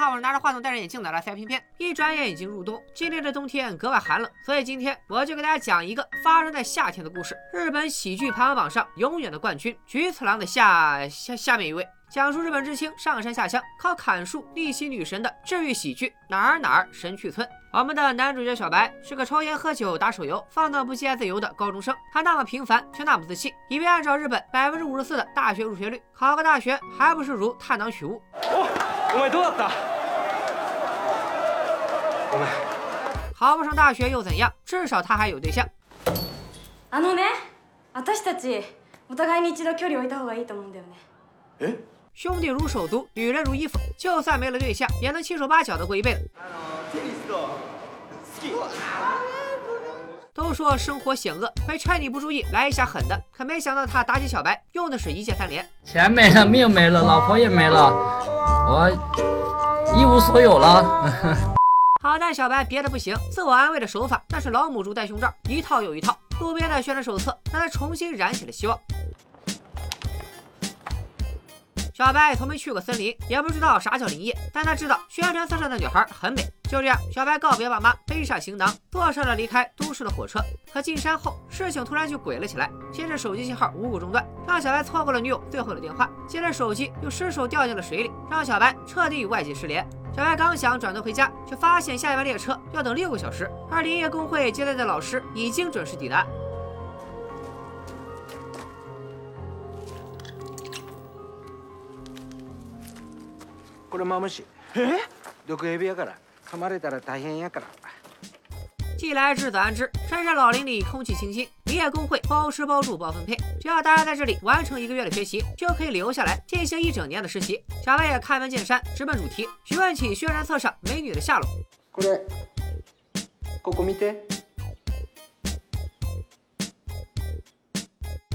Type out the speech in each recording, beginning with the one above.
好我是拿着话筒戴着眼镜的来塞片片。一转眼已经入冬，今年的冬天格外寒冷，所以今天我就给大家讲一个发生在夏天的故事。日本喜剧排行榜上永远的冠军菊次郎的下下下面一位。讲述日本知青上山下乡，靠砍树逆袭女神的治愈喜剧。哪儿哪儿神去村。我们的男主角小白是个抽烟喝酒打手游放荡不羁爱自由的高中生，他那么平凡却那么自信，以为按照日本百分之五十四的大学入学率，考个大学还不是如探囊取物。お前どう だったごめん考不上大学又怎样？至少他还有对象。あのね私たちお互いに一度距離を置いた方がいいと思うんだよねえ兄弟如手足，女人如衣服，就算没了对象，也能七手八脚的过一辈子。テニスとスキー都说生活险恶，会趁你不注意来一下狠的，可没想到他打起小白用的是一键三连。钱没了，命没了，老婆也没了，我一无所有了。 好在小白别的不行，自我安慰的手法那是老母猪戴胸罩，一套又一套。路边的宣传手册让他重新燃起了希望。小白从没去过森林，也不知道啥叫林业，但他知道宣传册上的女孩很美。就这样，小白告别爸妈，背上行囊，坐上了离开都市的火车。可进山后，事情突然就鬼了起来。先是手机信号无故中断，让小白错过了女友最后的电话；接着手机又失手掉进了水里，让小白彻底与外界失联。小白刚想转头回家，却发现下一班列车要等六个小时，而林业工会接待的老师已经准时抵达。これマムシえ毒蛇やから噛まれたら大変やから既来之则安之。深山老林里空气清新，林业工会包吃包住包分配，只要大家在这里完成一个月的学习，就可以留下来进行一整年的实习。小白也开门见山，直奔主题，询问起宣传册上美女的下落。これここ見て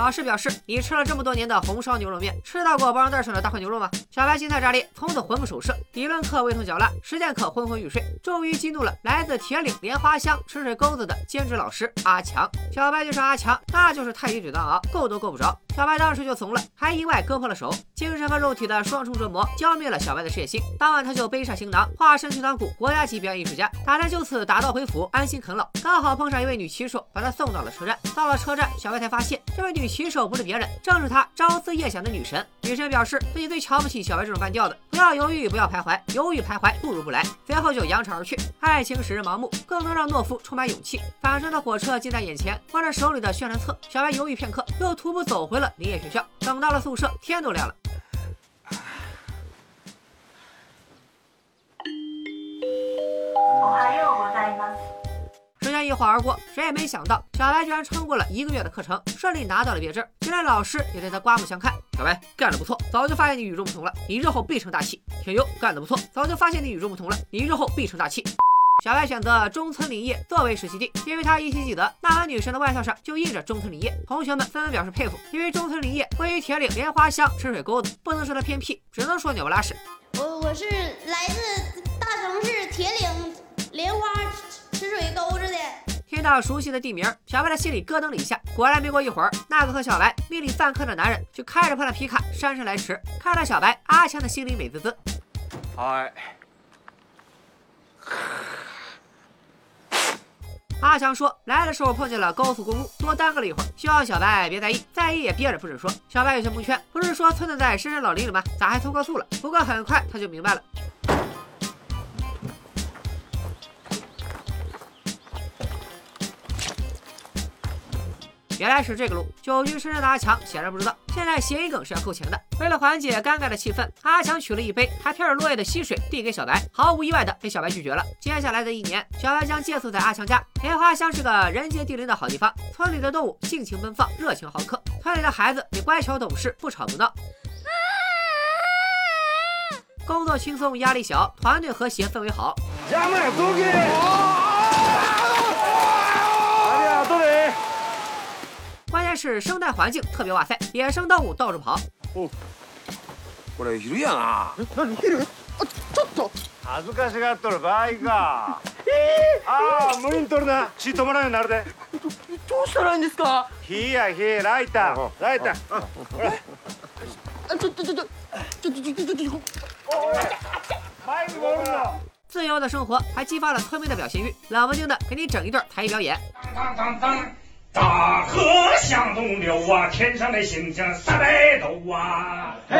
老师表示：“你吃了这么多年的红烧牛肉面，吃到过包装袋上的大块牛肉吗？”小白心态炸裂，从此魂不守舍。理论课味同嚼蜡，实践课昏昏欲睡，终于激怒了来自铁岭莲花乡吃水沟子的兼职老师阿强。小白就是阿强，那就是太极嘴当熬，够都够不着。小白当时就怂了，还意外割破了手，精神和肉体的双重折磨浇灭了小白的事业心。当晚他就背上行囊，化身退团鼓国家级表演艺术家，打算就此打道回府，安心啃老。刚好碰上一位女骑手，把他送到了车站。到了车站，小白才发现这位女骑手不是别人，正是他朝思夜想的女神。女神表示自己最瞧不起小白这种半吊子，不要犹豫，不要徘徊，犹豫徘徊不如不来。随后就扬长而去。爱情使人盲目，更能让懦夫充满勇气。返程的火车近在眼前，望着手里的宣传册，小白犹豫片刻，又徒步走回了林业学校。等到了宿舍，天都亮了。时间一晃而过，谁也没想到，小白居然撑过了一个月的课程，顺利拿到了毕业证。就连老师也对他刮目相看。小白干得不错，早就发现你与众不同了，你日后必成大器。挺优干得不错，早就发现你与众不同了，你日后必成大器。小白选择中村林业作为实习地，因为他依稀记得那晚女神的外套上就印着中村林业。同学们纷纷表示佩服，因为中村林业位于铁岭莲花乡吃水沟子，不能说它偏僻，只能说鸟不拉屎。我我是来自大城市铁岭莲花吃水沟子的。听到熟悉的地名，小白的心里咯噔了一下。果然，没过一会儿，那个和小白命令饭课的男人就开着破烂皮卡姗姗来迟。看到小白，阿强的心里美滋滋。は阿强说，来的时候碰见了高速公路，多耽搁了一会儿，希望小白别在意，在意也憋着不准说。小白有些蒙圈，不是说村子在深山老林里吗？咋还通高速了？不过很快他就明白了。原来是这个路，久居深山的阿强显然不知道，现在谐音梗是要扣钱的。为了缓解尴尬的气氛，阿强取了一杯还飘着落叶的溪水递给小白，毫无意外的被小白拒绝了。接下来的一年，小白将借宿在阿强家。莲花乡是个人杰地灵的好地方，村里的动物性情奔放，热情好客；村里的孩子也乖巧懂事，不吵不闹。工作轻松，压力小，团队和谐，氛围好。是生态环境特別哇塞，野生动物到处跑。これ昼やな何ヒルあちょっと恥ずかしがっとる場合かああ無理に取るな血止まらんようになるでどうしたらいいんですか火や火ライターライターあちょっとちょっとちょっとちょっとちょっとちょっとマイクもおる 自由的生活还激发了村民的表现欲，冷不丁的给你整一段才艺表演。当当当， 大河向东流啊，天上的星星三百斗啊。嘿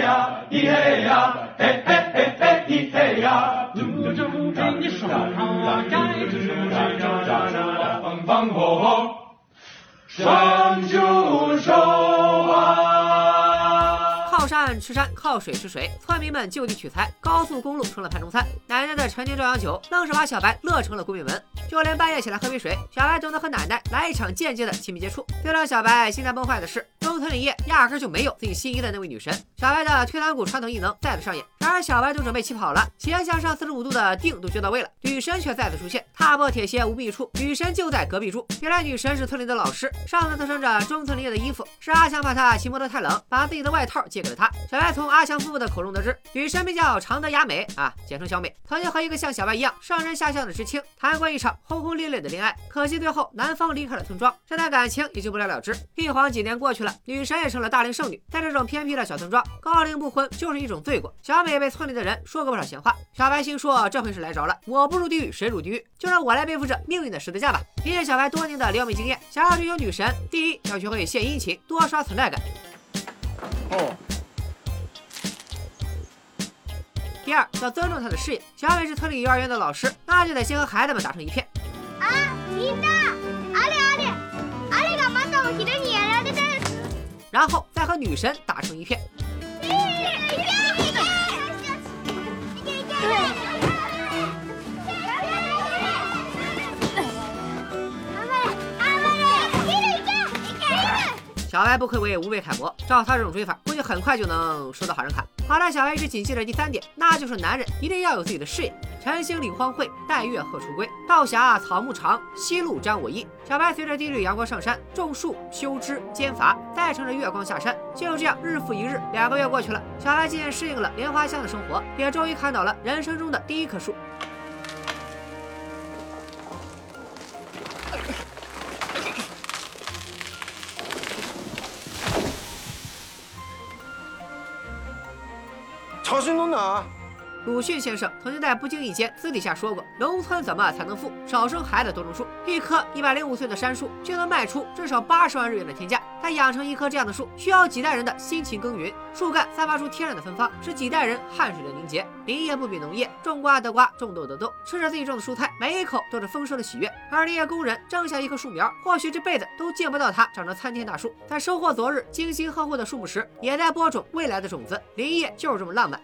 呀，咿嘿呀，嘿嘿嘿嘿咿嘿呀，嘟嘟嘟给你说啊，该知知知知，风风火火上九啊。靠山吃山，靠水吃水，村民们就地取材，高速公路成了盘中餐。奶奶的陈年壮阳酒，愣是把小白乐成了闺蜜们。就连半夜起来喝杯水，小白都能和奶奶来一场间接的亲密接触。最让小白心态崩坏的是，中村林叶压根就没有自己心仪的那位女神。小白的推蓝骨传统异能再次上演，然而小白都准备起跑了，斜向上四十五度的腚都撅到位了，女神却再次出现，踏破铁鞋无觅处，女神就在隔壁住。原来女神是村里的老师，上 thân 穿着中村林叶的衣服，是阿强怕她骑摩托太冷，把自己的外套借给了她。小白从阿强夫妇的口中得知，女神名叫长德雅美啊，简称小美，曾经和一个像小白一样上山下乡的知青谈过一场轰轰烈烈的恋爱，可惜最后男方离开了村庄，这段感情也就不了了之。一晃几年过去了，女神也成了大龄剩女，在这种偏僻的小村庄，高龄不婚就是一种罪过。小美被村里的人说过不少闲话，小白心说这回是来着了，我不入地狱谁入地狱？就让我来背负着命运的十字架吧。凭借小白多年的撩妹经验，想要追求女神，第一要学会献殷勤，多刷存在感。哦。第二，要尊重她的事业。小美是村里幼儿园的老师，那就得先和孩子们打成一片。啊，みんな、あれあれ、あれがまたお昼にやられてる。然后再和女神打成一片。 小白不愧为无畏楷模，照他这种追法，估计很快就能收到好人卡。好在小白一直谨记着第三点，那就是男人一定要有自己的事业。晨兴领荒秽，待月荷锄归。道狭草木长，夕露沾我衣。小白随着第一缕阳光上山，种树、修枝、兼伐，再乘着月光下山。就这样，日复一日，两个月过去了，小白渐渐适应了莲花乡的生活，也终于看到了人生中的第一棵树。小心点啊！鲁迅先生曾经在不经意间私底下说过：“农村怎么才能富？少生孩子，多种树。一棵一百零五岁的杉树就能卖出至少八十万日元的天价。他养成一棵这样的树，需要几代人的辛勤耕耘，树干散发出天然的芬芳，是几代人汗水的凝结。林业不比农业，种瓜得瓜，种豆得豆，吃着自己种的蔬菜，每一口都是丰收的喜悦。而林业工人种下一棵树苗，或许这辈子都见不到它长成参天大树。在收获昨日精心呵护的树木时，也在播种未来的种子。林业就是这么浪漫。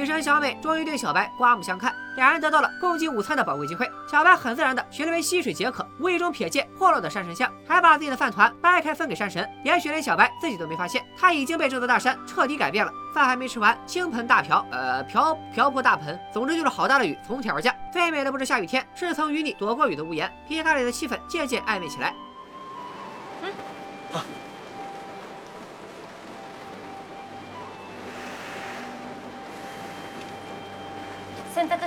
女神小美终于对小白刮目相看，两人得到了共进午餐的宝贵机会。小白很自然的学了杯溪水解渴，无意中瞥见破落的山神像，还把自己的饭团掰开分给山神。也许连小白自己都没发现，他已经被这座大山彻底改变了。饭还没吃完，倾盆大瓢，呃，瓢瓢泼大盆，总之就是好大的雨从天而降。最美的不是下雨天，是曾与你躲过雨的屋檐。皮卡里的气氛渐渐暧昧起来。嗯。啊。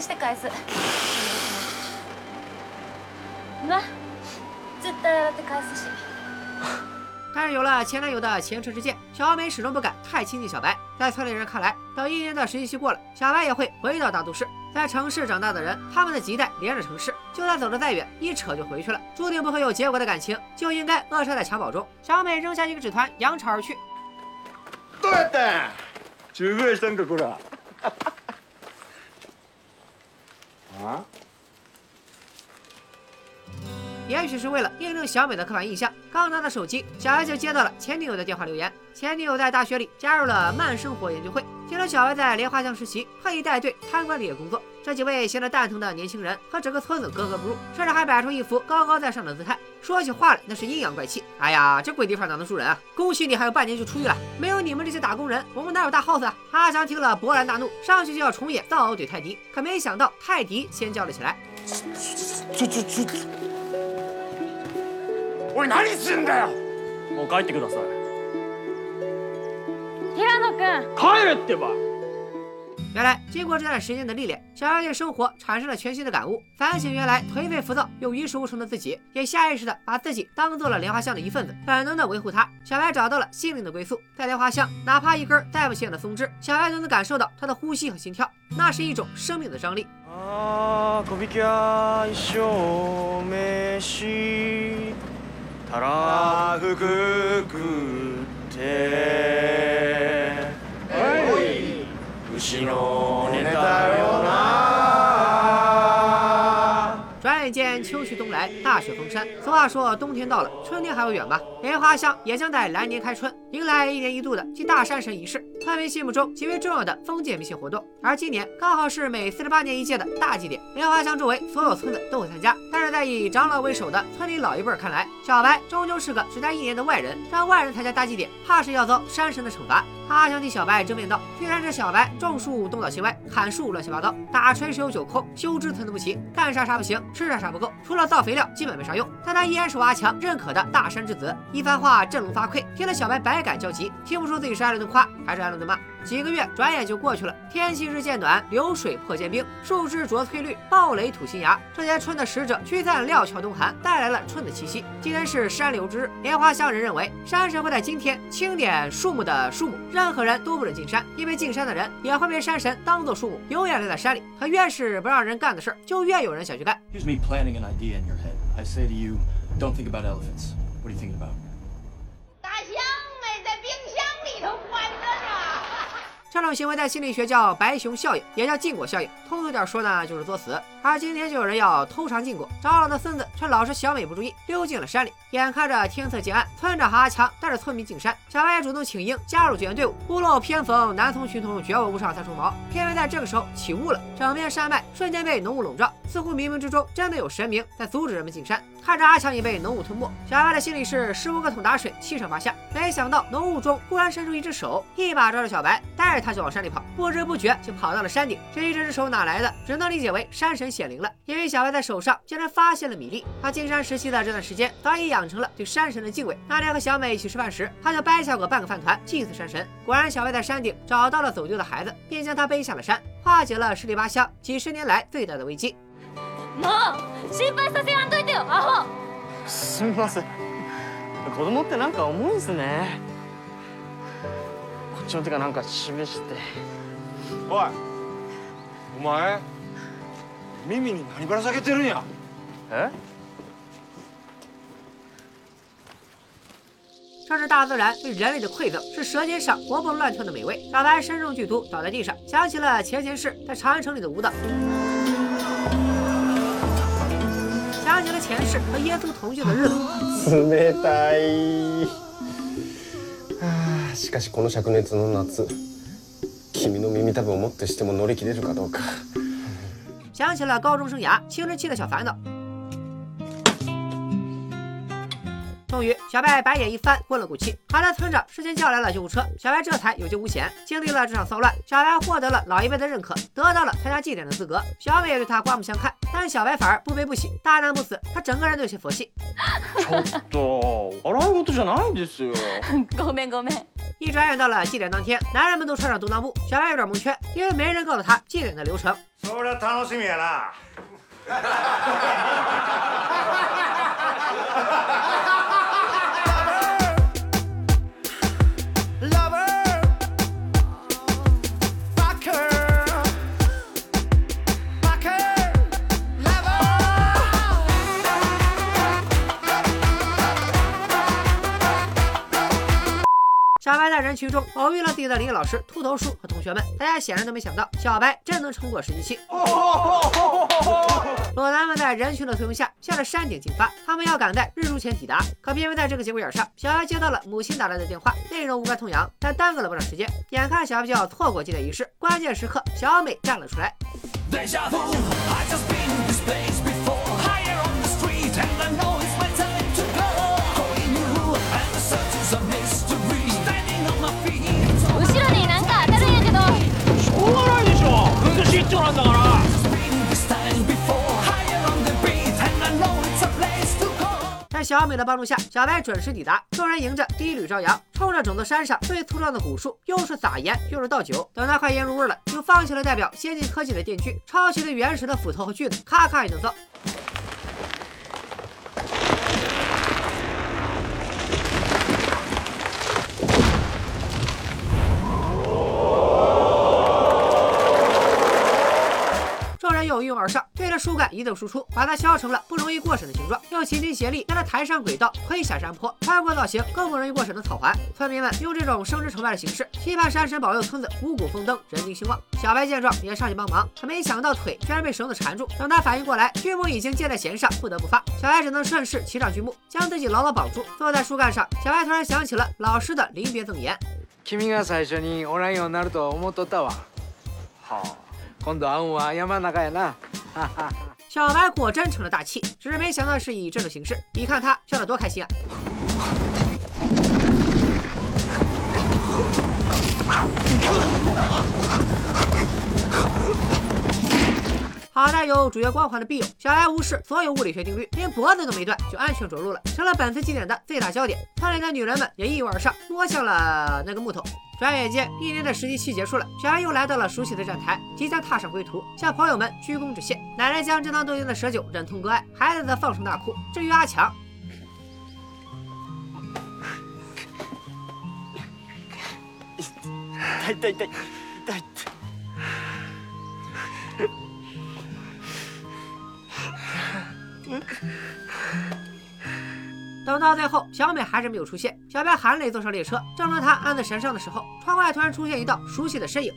して返すな絶対洗って返すし但是有了前男友的前车之鉴，小美始终不敢太亲近小白。在村里人看来，等一年的实习期过了，小白也会回到大都市。在城市长大的人，他们的脐带连着城市，就算走得再远，一扯就回去了。注定不会有结果的感情，就应该扼杀在襁褓中。小美扔下一个纸团，扬长而去。どうやった十分したんかこら。 啊？也许是为了印证小美的刻板印象，刚拿到手机，小白就接到了前女友的电话留言。前女友在大学里加入了慢生活研究会，听说小白在莲花乡实习，特意带队参观里业工作。这几位闲得蛋疼的年轻人和整个村子格格不入，甚至还摆出一副高高在上的姿态，说起话来那是阴阳怪气。哎呀，这鬼地方哪能住人啊！恭喜你还有半年就出狱了，没有你们这些打工人，我们哪有大 house 啊？阿强听了勃然大怒，上去就要重演造獒怼泰迪，可没想到泰迪先叫了起来。ちょちょちょおい何すんだよもう帰ってください平野くん帰れってば 原来，经过这段时间的历练，小白对生活产生了全新的感悟，反省原来颓废浮躁又一事无成的自己，也下意识的把自己当做了莲花香的一份子，本能的维护它。小白找到了心灵的归宿，在莲花香，哪怕一根再不起眼的松枝，小白都能感受到它的呼吸和心跳，那是一种生命的张力。あ小引は一生飯たらふく食って牛 の寝たよな转眼间秋去冬来，大雪封山。俗话说，冬天到了，春天还会远吗？莲花香也将在来年开春，迎来一年一度的祭大山神仪式，村民心目中极为重要的封建迷信活动。而今年刚好是每四十八年一届的大祭典，莲花乡周围所有村子都会参加。但是在以长老为首的村里老一辈儿看来，小白终究是个只待一年的外人，让外人参加大祭典，怕是要遭山神的惩罚。 阿强替小白争辩道：“虽然这小白种树东倒西歪，砍树乱七八糟，打锤十有九空，修枝寸寸不齐，干啥啥不行，吃啥啥不够，除了造肥料，基本没啥用。但他依然是我阿强认可的大山之子。”一番话振聋发聩，听得小白百感交集，听不出自己是挨了顿夸还是挨了顿骂。几个月转眼就过去了，天气日渐暖，流水破坚冰，树枝着翠绿，暴雷吐新芽。这些春的使者驱散料峭冬寒，带来了春的气息。今天是山流之日，莲花乡人认为山神会在今天清点树木的树木，任何人都不准进山，因为进山的人也会被山神当做树木，永远留在山里。可越是不让人干的事儿，就越有人想去干。Here's me planting an idea in your head. I say to you, don't think about elephants. What are you thinking about? 大象没在冰箱里头关着呢。这种行为在心理学叫白熊效应，也叫禁果效应。通俗点说呢，就是作死。而今天就有人要偷尝禁果，长老的孙子趁老师小美不注意，溜进了山里。眼看着天色渐暗，村长和阿强带着村民进山，小白也主动请缨加入救援队伍。屋漏偏逢南从群童，绝无无上三重毛。偏偏在这个时候起雾了，整片山脉瞬间被浓雾笼罩，似乎冥冥之中真的有神明在阻止人们进山。看着阿强也被浓雾吞没，小白的心里是十五个桶打水，七上八下。没想到浓雾中忽然伸出一只手，一把抓着小白，带着他就往山里跑。不知不觉就跑到了山顶。至于这只手哪来的，只能理解为山神显灵了。因为小白在手上竟然发现了米粒，他进山时期的这段时间早已养成了对山神的敬畏。那天和小美一起吃饭时，他就掰下过半个饭团祭祀山神。果然，小白在山顶找到了走丢的孩子，并将他背下了山，化解了十里八乡几十年来最大的危机。もう心配させやんといてよアホすみません子供ってなんか重いんすね こっちの手がなんか示しておいお前耳に何ぶら下げてるんやえ这是大自然对人类的馈赠，是舌尖上活蹦乱跳的美味。小白身中剧毒，倒在地上，想起了前前世在长安城里的舞蹈，想起了前世和耶稣同居的日子。冷たい しかしこの灼熱の夏君の耳たぶをもってしても乗り切れるかどうか想起了高中生涯、青春期的小烦恼。终于，小白白眼一翻，昏了过去。好在村长事先叫来了救护车，小白这才有惊无险。经历了这场骚乱，小白获得了老一辈的认可，得到了参加祭典的资格。小美也对他刮目相看，但小白反而不悲不喜，大难不死，他整个人都有些佛系。ちょっと笑い事じゃないんですよごめんごめん一转眼到了祭典当天，男人们都穿上冬裆布，小白有点蒙圈，因为没人告诉他祭典的流程。 そりゃ楽しみやな小白在人群中偶遇了自己的邻居老师秃头叔和同学们，大家显然都没想到小白真能撑过实习期。裸男们在人群的簇拥下向着山顶进发，他们要赶在日出前抵达。可偏偏在这个节骨眼上，小白接到了母亲打来的电话，内容无关痛痒，但耽搁了不少时间。眼看小白就要错过祭典仪式，关键时刻，小美站了出来。 I know it's a place to go. 在小美的帮助下，小白准时抵达。众人迎着第一缕朝阳，冲着整座山上最粗壮的古树，又是撒盐又是倒酒。等到快腌入味了，就放弃了代表先进科技的电锯，抄起了原始的斧头和锯子，咔咔一顿造。又一拥而上，对着树干一顿输出，把它削成了不容易过审的形状。又齐心协力将它抬上轨道，推下山坡，穿过造型更不容易过审的草环。村民们用这种生之崇拜的形式，期盼山神保佑村子五谷丰登，人丁兴旺。小白见状也上去帮忙，可没想到腿居然被绳子缠住。等他反应过来，锯木已经箭在弦上，不得不发。小白只能顺势骑上锯木，将自己牢牢绑住。坐在树干上，小白突然想起了老师的临别赠言。今度会うは山中やな。小白果真成了大气，只是没想到是以这种形式。你看他笑得多开心啊！ 好在有主角光环的庇佑，小白无视所有物理学定律，连脖子都没断，就安全着陆了，成了本次祭典的最大焦点。村里的女人们也一拥而上，摸向了那个木头。转眼间，一年的实习期结束了，小白又来到了熟悉的站台，即将踏上归途，向朋友们鞠躬致谢。奶奶将正当动静的蛇酒忍痛割爱，孩子则放声大哭。至于阿强，对对对！等到最后，小美还是没有出现。小白含泪坐上列车，正当他安在神上的时候，窗外突然出现一道熟悉的身影。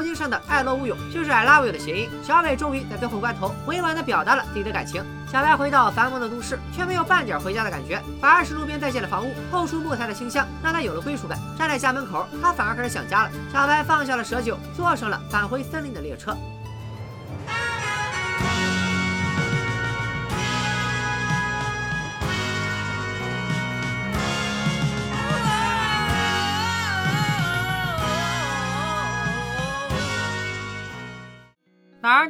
头巾上的“爱乐无勇”就是 “I love you” 的谐音。小美终于在最后关头委婉地表达了自己的感情。小白回到繁忙的都市，却没有半点回家的感觉，反而是路边再建的房屋透出木材的清香，让他有了归属感。站在家门口，他反而开始想家了。小白放下了蛇酒，坐上了返回森林的列车。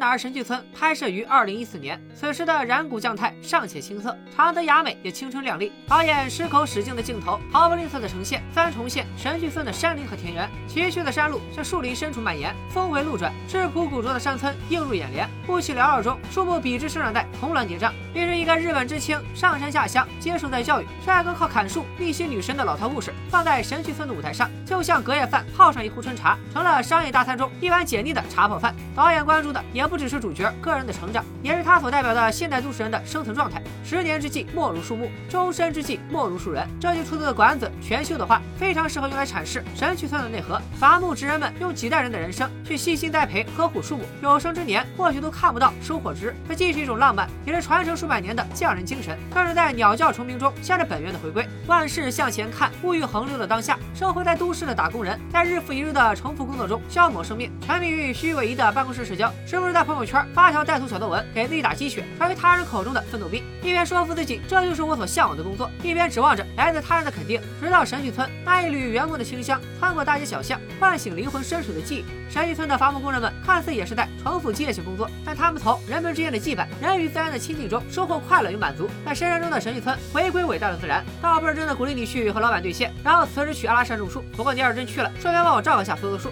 哪儿神剧村拍摄于二零一四年，此时的染谷将太尚且青涩，长泽雅美也青春靓丽。导演矢口使劲的镜头，毫不吝啬的呈现三重县神剧村的山林和田园，崎岖的山路向树林深处蔓延，峰回路转，质朴古拙的山村映入眼帘。雾气缭绕中，树木笔直生长带红蓝叠嶂，便是一个日本知青上山下乡接受在教育，帅哥靠砍树逆袭女神的老套故事，放在神剧村的舞台上，就像隔夜饭泡上一壶春茶，成了商业大餐中一碗解腻的茶泡饭。导演关注的。也不只是主角个人的成长，也是他所代表的现代都市人的生存状态。十年之计莫如树木，终身之计莫如树人。这句出自管子全秀的话，非常适合用来阐释神曲村的内核。伐木职人们用几代人的人生去细心栽培呵护树木，有生之年或许都看不到收获值。这既是一种浪漫，也是传承数百年的匠人精神，更是在鸟叫虫鸣中向着本源的回归。万事向前看，物欲横流的当下，生活在都市的打工人，在日复一日的重复工作中消磨生命，沉迷于虚伪的办公室社交。时不时在朋友圈发条带图小作文，给自己打鸡血，成为他人口中的奋斗兵，一边说服自己这就是我所向往的工作，一边指望着来自他人的肯定。直到神曲村那一缕原木的清香穿过大街小巷，唤醒灵魂深处的记忆。神曲村的伐木工人们看似也是在重复机械性工作，但他们从人们之间的羁绊、人与自然的亲近中收获快乐与满足。在深山中的神曲村回归伟大的自然，道贝尔真的鼓励你去和老板对线，然后辞职去阿拉善种树。不过你要是去了，顺便帮我照一下所有的树。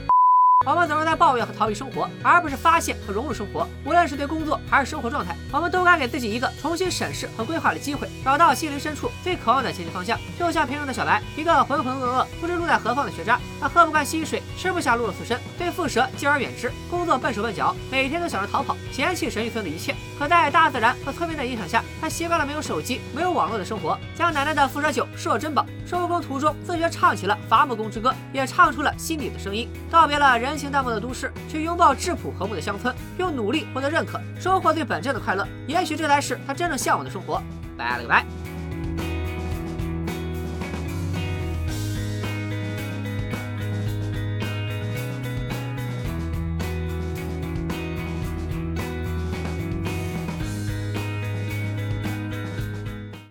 我们总是在抱怨和逃避生活，而不是发现和融入生活。无论是对工作还是生活状态，我们都该给自己一个重新审视和规划的机会，找到心灵深处最渴望的前进方向。就像片中的小白，一个浑浑噩噩、不知路在何方的学渣，他喝不惯溪水，吃不下鹿肉刺身，对蝮蛇敬而远之，工作笨手笨脚，每天都想着逃跑，嫌弃神域村的一切。可在大自然和村民的影响下，他习惯了没有手机、没有网络的生活，将奶奶的蝮蛇酒视若珍宝。收工途中，自觉唱起了伐木工之歌，也唱出了心底的声音。告别了人情淡漠的都市，去拥抱质朴和睦的乡村，用努力获得认可，收获最本真的快乐。也许这才是他真正向往的生活。拜了个拜。